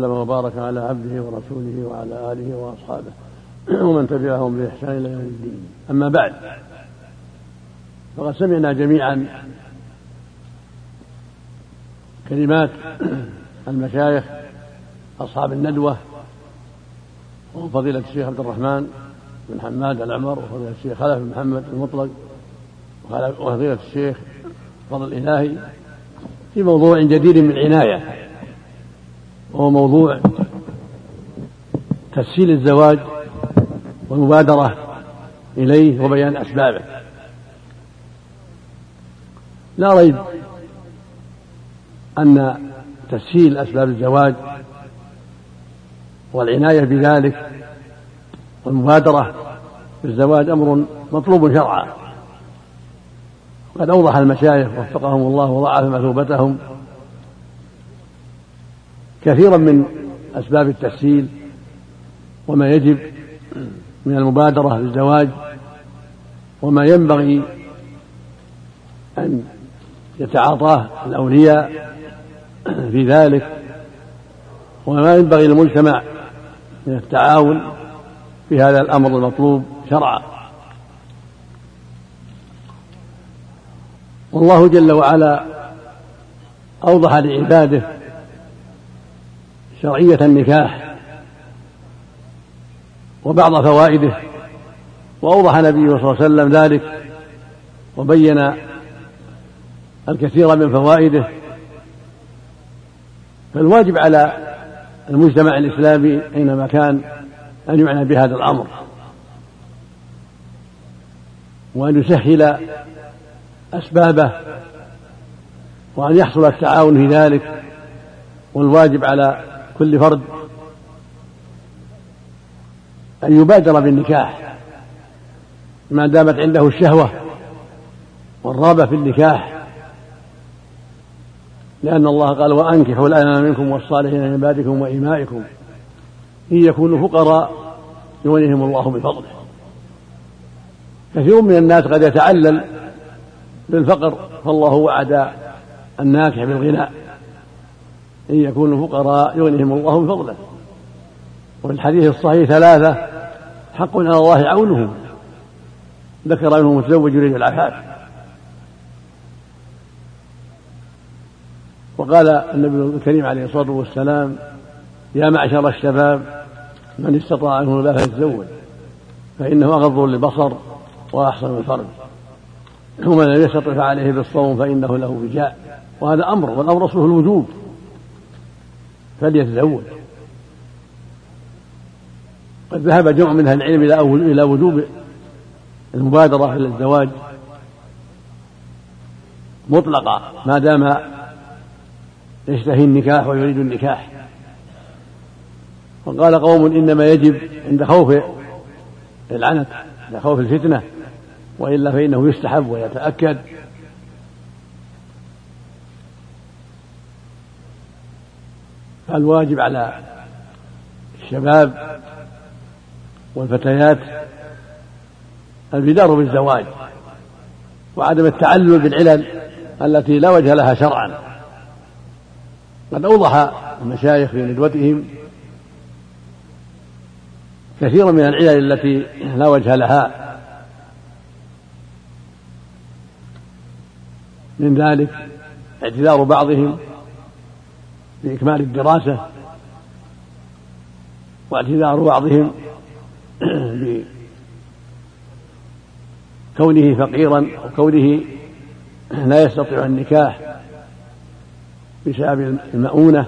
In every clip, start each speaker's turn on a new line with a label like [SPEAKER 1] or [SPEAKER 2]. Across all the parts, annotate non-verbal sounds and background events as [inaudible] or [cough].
[SPEAKER 1] وسلم وبارك على عبده ورسوله وعلى آله وأصحابه. [clears throat] ومن تبعهم بإحسان إلى يوم الدين. أما بعد فقد سمعنا جميعا كلمات [clears throat] المشايخ أصحاب الندوة وفضيلة الشيخ عبد الرحمن بن حماد العمر وفضيلة الشيخ خلف بن محمد المطلق وفضيلة الشيخ فضل الإلهي في موضوع جديد من العناية. وهو موضوع تسهيل الزواج والمبادرة إليه وبيان أسبابه. لا ريب أن تسهيل أسباب الزواج والعناية بذلك والمبادرة بالزواج أمر مطلوب شرعا. قد أوضح المشايخ وفقهم الله وضعف مثوبتهم كثيرا من أسباب التسهيل وما يجب من المبادرة بالزواج وما ينبغي أن يتعاطاه الأولياء في ذلك وما ينبغي للمجتمع من التعاون في هذا الأمر المطلوب شرعا. والله جل وعلا أوضح لعباده شرعية النكاح وبعض فوائده وأوضح نبيه صلى الله عليه وسلم ذلك وبين الكثير من فوائده. فالواجب على المجتمع الإسلامي أينما كان أن يعنى بهذا الأمر وأن يسهل أسبابه وأن يحصل التعاون في ذلك. والواجب على كل فرد أن يبادر بالنكاح ما دامت عنده الشهوة والرغبة في النكاح لأن الله قال وأنكحوا الآن منكم والصالحين من عبادكم وإمائكم إن يكونوا فقراء يغنيهم الله بفضله. كثير من الناس قد يتعلل بالفقر فالله وعد الناكح بالغناء. إن يكونوا فقراء يغنيهم الله بفضله وفي الحديث الصحيح ثلاثة حق على الله عونهم. ذكر منهم متزوج يريد العفاف. وقال النبي الكريم عليه الصلاة والسلام يا معشر الشباب من استطاع منه لا فيتزوج فإنه أغض للبصر وأحسن الفرج. ومن لم يستطع فعليه بالصوم فإنه له وجاء. وهذا أمر والأمر أصله الوجوب. فليتزوج. قد ذهب جمع من أهل العلم إلى وجوب المبادرة إلى الزواج. مطلقة ما دام يشتهي النكاح ويريد النكاح. وقال قوم إنما يجب عند خوف العنت عند خوف الفتنة وإلا فإنه يستحب ويتأكد. فالواجب على الشباب والفتيات البدار بالزواج وعدم التعلل بالعلل التي لا وجه لها شرعا. قد أوضح المشايخ في ندوتهم كثيرا من العلل التي لا وجه لها من ذلك اعتذار بعضهم بإكمال الدراسة واعتذار بعضهم بكونه فقيرا وكونه لا يستطيع النكاح بسبب المؤونة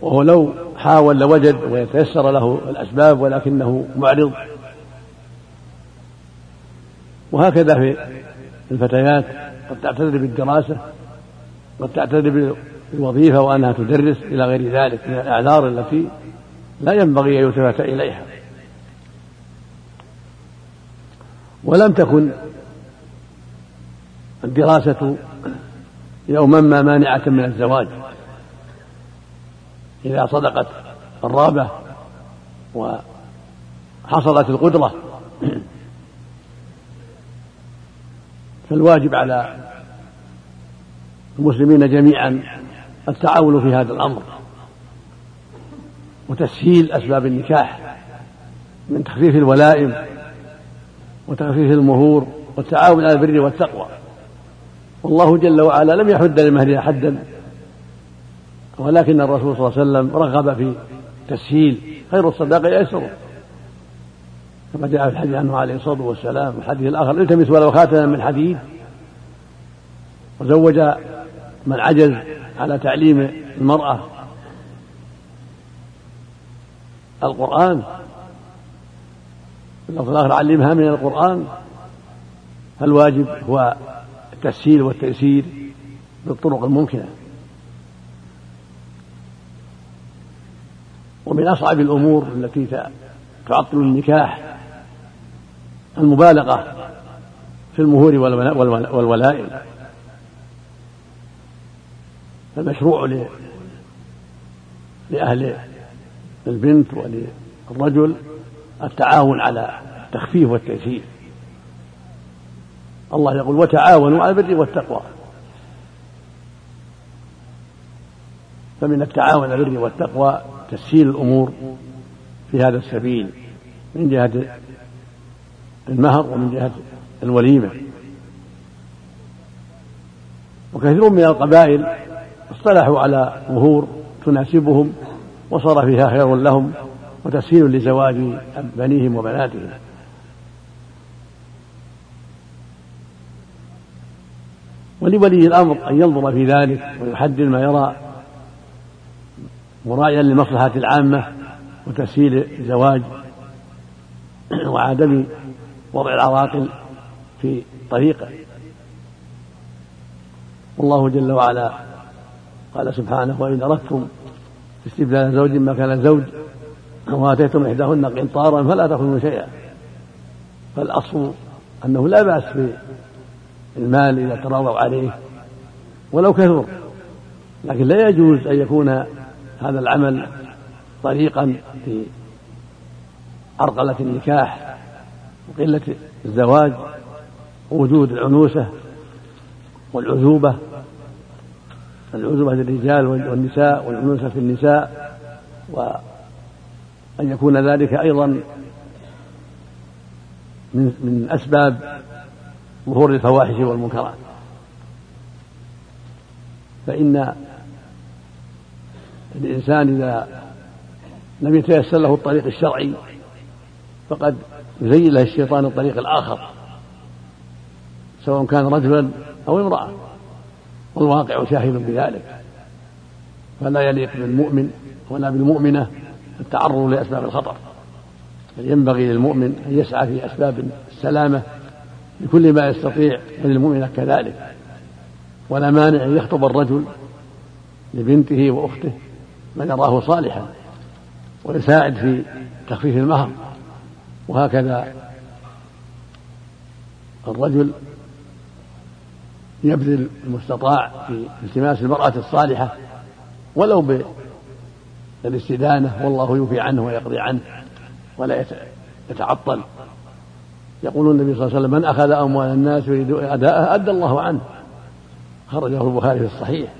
[SPEAKER 1] وهو لو حاول لوجد ويتيسر له الأسباب ولكنه معرض. وهكذا في الفتيات قد تعتذر بالدراسة قد تعتذر بالوظيفة وأنها تدرس إلى غير ذلك من الأعذار التي لا ينبغي أن يلتفت إليها. ولم تكن الدراسة يوما ما مانعة من الزواج. إذا صدقت الرابة وحصلت القدرة فالواجب على المسلمين جميعا التعاون في هذا الأمر وتسهيل أسباب النكاح من تخفيف الولائم وتخفيف المهور والتعاون على البر والتقوى. والله جل وعلا لم يحد للمهر حدا ولكن الرسول صلى الله عليه وسلم رغب في تسهيل خير الصداقة يسر كما جاء في الحديث عنه عليه الصلاة والسلام والحديث الآخر التمس ولو خاتما من حديد وزوج من عجز على تعليم المرأة. القرآن. اللفظ الآخر علمها من القرآن. فالواجب هو التسهيل والتيسير بالطرق الممكنة. ومن أصعب الأمور التي تعطل النكاح المبالغة في المهور والولائم. فالمشروع لأهل البنت وللرجل التعاون على التخفيف والتيسير. الله يقول وتعاونوا على البر والتقوى. فمن التعاون على البر والتقوى تسهيل الأمور في هذا السبيل من جهة المهر ومن جهة الوليمة. وكثير من القبائل اصطلحوا على مهور تناسبهم وصار فيها خير لهم وتسهيل لزواج بنيهم وبناتهم. ولولي الأمر أن ينظر في ذلك ويحدد ما يرى مراعيا للمصلحة العامة وتسهيل الزواج وعدم وضع العواقل في طريقه. والله جل وعلا قال سبحانه وإن أردتم استبدال زوج مكان زوج وآتيتم إحداهن قنطارا فلا تأخذوا شيئا. فالأصل أنه لا بأس بالمال إذا تراضوا عليه ولو كثر لكن لا يجوز أن يكون هذا العمل طريقا في عرقلة النكاح وقلة الزواج ووجود العنوسة والعذوبة العذوبة للرجال والنساء والعنوسة في النساء وأن يكون ذلك أيضا من من أسباب ظهور الفواحش والمنكرات. فإن الإنسان إذا لم يتيسر له الطريق الشرعي فقد يزين له الشيطان الطريق الآخر سواء كان رجلا أو امرأة. والواقع شاهد بذلك. فلا يليق بالمؤمن ولا بالمؤمنة التعرض لأسباب الخطر. بل ينبغي للمؤمن أن يسعى في أسباب السلامة بكل ما يستطيع وللمؤمنة كذلك. ولا مانع أن يخطب الرجل لبنته وأخته من يراه صالحا ويساعد في تخفيف المهر. وهكذا الرجل يبذل المستطاع في التماس المرأة الصالحة ولو بالاستدانة والله يوفي عنه ويقضي عنه ولا يتعطل. يقول النبي صلى الله عليه وسلم من أخذ أموال الناس يريد أداءها أدى الله عنه. خرجه البخاري في الصحيح.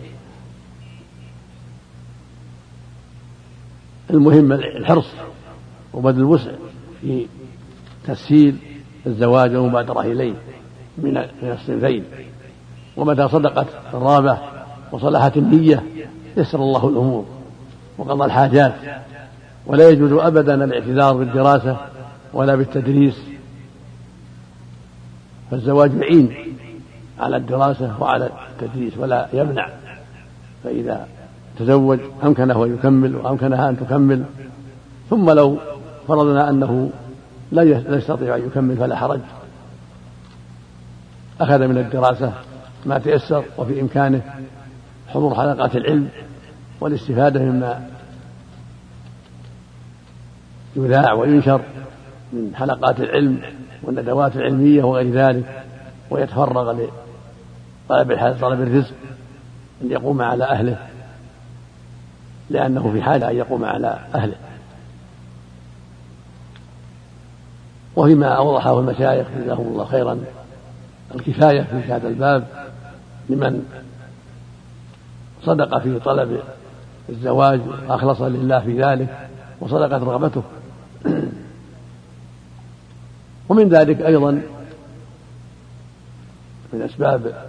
[SPEAKER 1] المهم الحرص وبذل الوسع في تسهيل الزواج والمبادرة إليه من الصنفين. ومتى صدقت الرابة وصلحت النية يسر الله الأمور وقضى الحاجات. ولا يجوز أبدا الاعتذار بالدراسة ولا بالتدريس. فالزواج يعين على الدراسة وعلى التدريس ولا يمنع. فإذا تزوج أمكنه أن يكمل وأمكنها أن تكمل. ثم لو فرضنا أنه لا يستطيع أن يكمل فلا حرج. أخذ من الدراسة ما تيسر وفي إمكانه حضور حلقات العلم والاستفادة مما يذاع وينشر من حلقات العلم والندوات العلمية وغير ذلك ويتفرغ لطلب طلب الرزق أن يقوم على أهله لأنه في حاجة أن يقوم على أهله. وفيما أوضحه المشايخ جزاهم الله خيرا الكفاية في هذا الباب. لمن صدق في طلب الزواج وأخلص لله في ذلك وصدقت رغبته. [clears throat] ومن ذلك أيضا من أسباب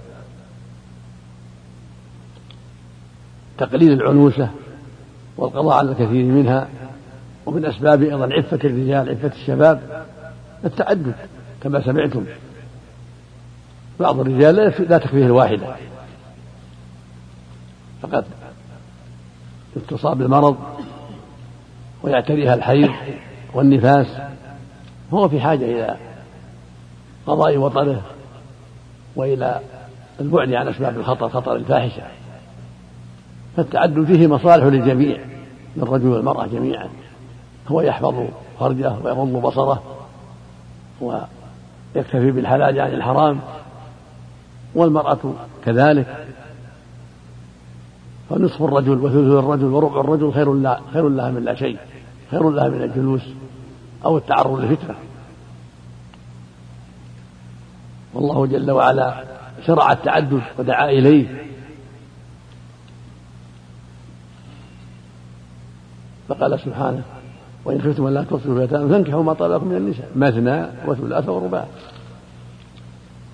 [SPEAKER 1] تقليل العنوسة والقضاء على الكثير منها ومن أسباب أيضا عفة الرجال عفة الشباب التعدد كما سمعتم. بعض الرجال لا تكفيه الواحدة. فقد تصاب بالمرض ويعتريها الحيض والنفاس. هو في حاجة إلى قضاء وطنه وإلى البعد عن أسباب الخطر خطر الفاحشة. فالتعدد فيه مصالح للجميع للرجل والمرأة جميعا. هو يحفظ فرجه ويغض بصره ويكتفي بالحلال عن الحرام. والمرأة كذلك. فنصف الرجل وثلث الرجل وربع الرجل خير لها خير لها من لا شيء خير لها من الجلوس أو التعرض لفتنة والله جل وعلا شرع التعدد ودعا إليه. فقال سبحانه وإن خفتم أن لا تصلوا اليتامى فانكحوا ما طاب لكم من النساء. مثنى وثلاث ورباع.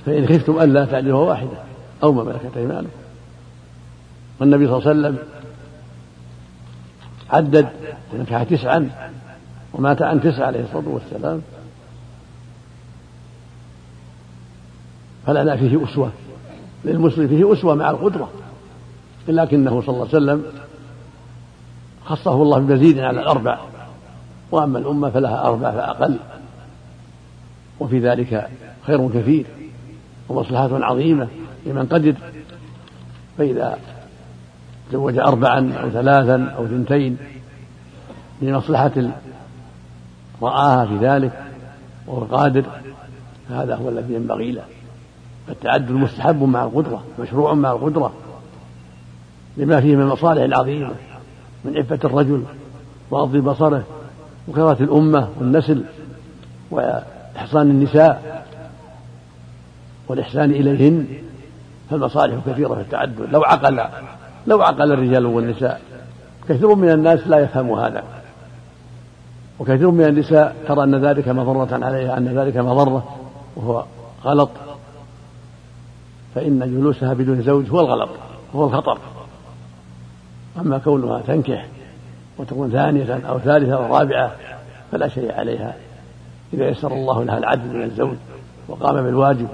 [SPEAKER 1] فإن خفتم ألا تعدلوا واحدة أو ما ملكت أيمانكم. والنبي صلى الله عليه وسلم عدد نكح تسعا ومات عن تسعة عليه الصلاة والسلام. فلنا فيه أسوة. للمسلم فيه أسوة مع القدرة. لكنه صلى الله عليه وسلم خصه الله بمزيد على الأربع. وأما الأمة فلها أربع فأقل. وفي ذلك خير كثير. ومصلحة عظيمة لمن قدر. فإذا تزوج أربعا أو ثلاثا أو اثنتين لمصلحة رآها في ذلك وهو قادر هذا هو الذي ينبغي له. فالتعدد مستحب مع القدرة مشروع مع القدرة لما فيه من المصالح العظيمة من عفة الرجل وغض بصره وكرة الأمة والنسل وإحصان النساء. والإحسان إليهن فالمصالح كثيرة في التعدد. لو عقل لو عقل الرجال والنساء كثير من الناس لا يفهم هذا. وكثير من النساء ترى أن ذلك مضرة عليها أن ذلك مضرة وهو غلط. فإن جلوسها بدون زوج هو الغلط هو الخطر. أما كونها تنكح وتكون ثانية أو ثالثة أو رابعة فلا شيء عليها. إذا يسر الله لها العدل من الزوج وقام بالواجب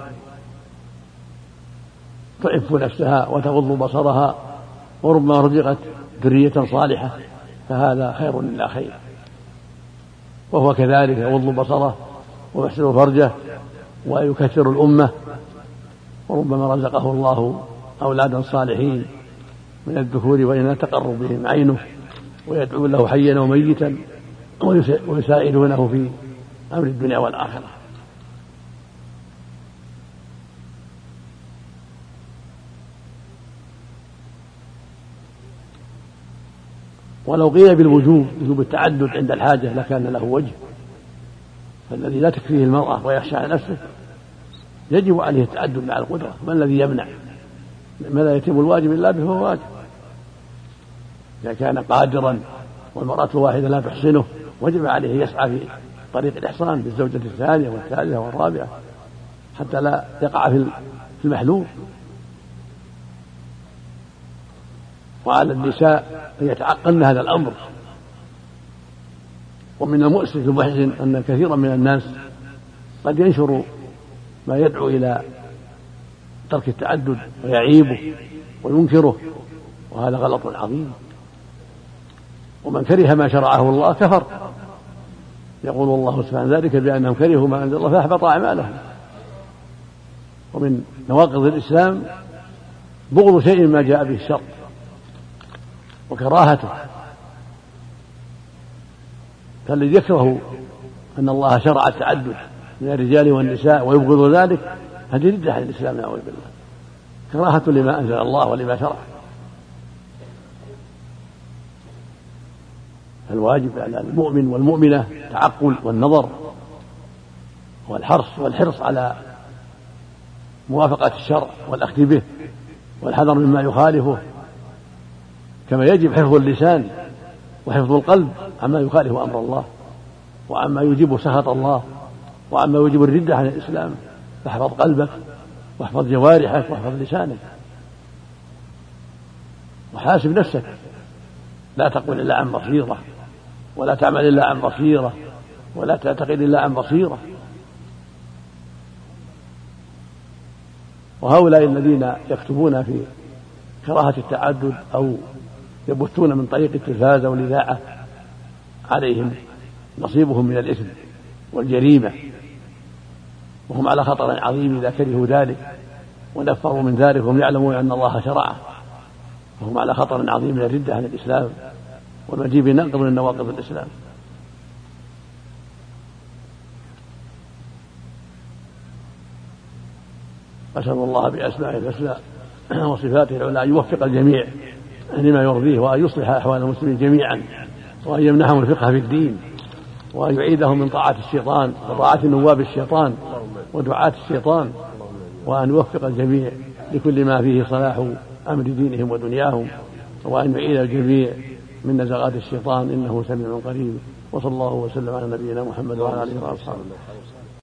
[SPEAKER 1] تعف نفسها وتغض بصرها وربما رزقت ذرية صالحة فهذا خير إلا خير وهو كذلك يغض بصره ويحسن فرجه ويكثر الأمة. وربما رزقه الله أولادا صالحين من الذكور وإن تقر بهم عينه ويدعو له حيا وميتا ويساعدونه في أمر الدنيا والآخرة. ولو قيل بالوجوب وجوب التعدد عند الحاجة لكان له وجه. فالذي لا تكفيه المرأة ويخشى على نفسه يجب عليه التعدد مع القدرة. ما الذي يمنع؟ ما لا يتم الواجب إلا به واجب. إذا كان قادرا والمرأة الواحدة لا تحسنه وجب عليه يسعى في طريق الإحصان بالزوجة الثانية والثالثة والرابعة حتى لا يقع في المحلول. وعلى النساء أن يتعقلن هذا الأمر. ومن المؤسف المحزن أن كثيرا من الناس قد ينشر ما يدعو إلى ترك التعدد ويعيبه وينكره وهذا غلط عظيم. ومن كره ما شرعه الله كفر. يقول الله سبحانه ذلك بأنهم كرهوا ما أنزل الله فأحبط أعمالهم. ومن نواقض الإسلام بغض شيء ما جاء به الشر وكراهته. فالذي يكره أن الله شرع التعدد من الرجال والنساء ويبغض ذلك. هذه ردة عن الإسلام نعوذ بالله. كراهة لما أنزل الله ولما شرع. فالواجب على المؤمن والمؤمنة التعقل والنظر والحرص والحرص على موافقة الشرع والأخذ به والحذر مما يخالفه. كما يجب حفظ اللسان وحفظ القلب عما يخالف أمر الله وعما يجيب سخط الله وعما يجيب الردة عن الإسلام. فاحفظ قلبك واحفظ جوارحك واحفظ لسانك. وحاسب نفسك. لا تقول إلا عن بصيرة ولا تعمل إلا عن بصيرة ولا تعتقد إلا عن بصيرة. وهؤلاء الذين يكتبون في كراهة التعدد أو يبثون من طريق التلفاز أو الإذاعة عليهم نصيبهم من الإثم والجريمة. وهم على خطر عظيم إذا كرهوا ذلك ونفروا من ذلك وهم يعلمون أن الله شرعه. وهم على خطر عظيم من الردة عن الإسلام والمجيء بنقض من نواقض الإسلام. أسأل الله بأسمائه الحسنى وصفاته العلى أن يوفق الجميع. لما يرضيه وأن يصلح أحوال المسلمين جميعا وأن يمنحهم الفقه في الدين وأن يعيدهم من طاعة الشيطان وطاعة نواب الشيطان ودعاة الشيطان وأن يوفق الجميع لكل ما فيه صلاح أمر دينهم ودنياهم وأن يعيد الجميع من نزغات الشيطان إنه سميع قريب وصلى الله وسلم على نبينا محمد وعلى آله وأصحابه.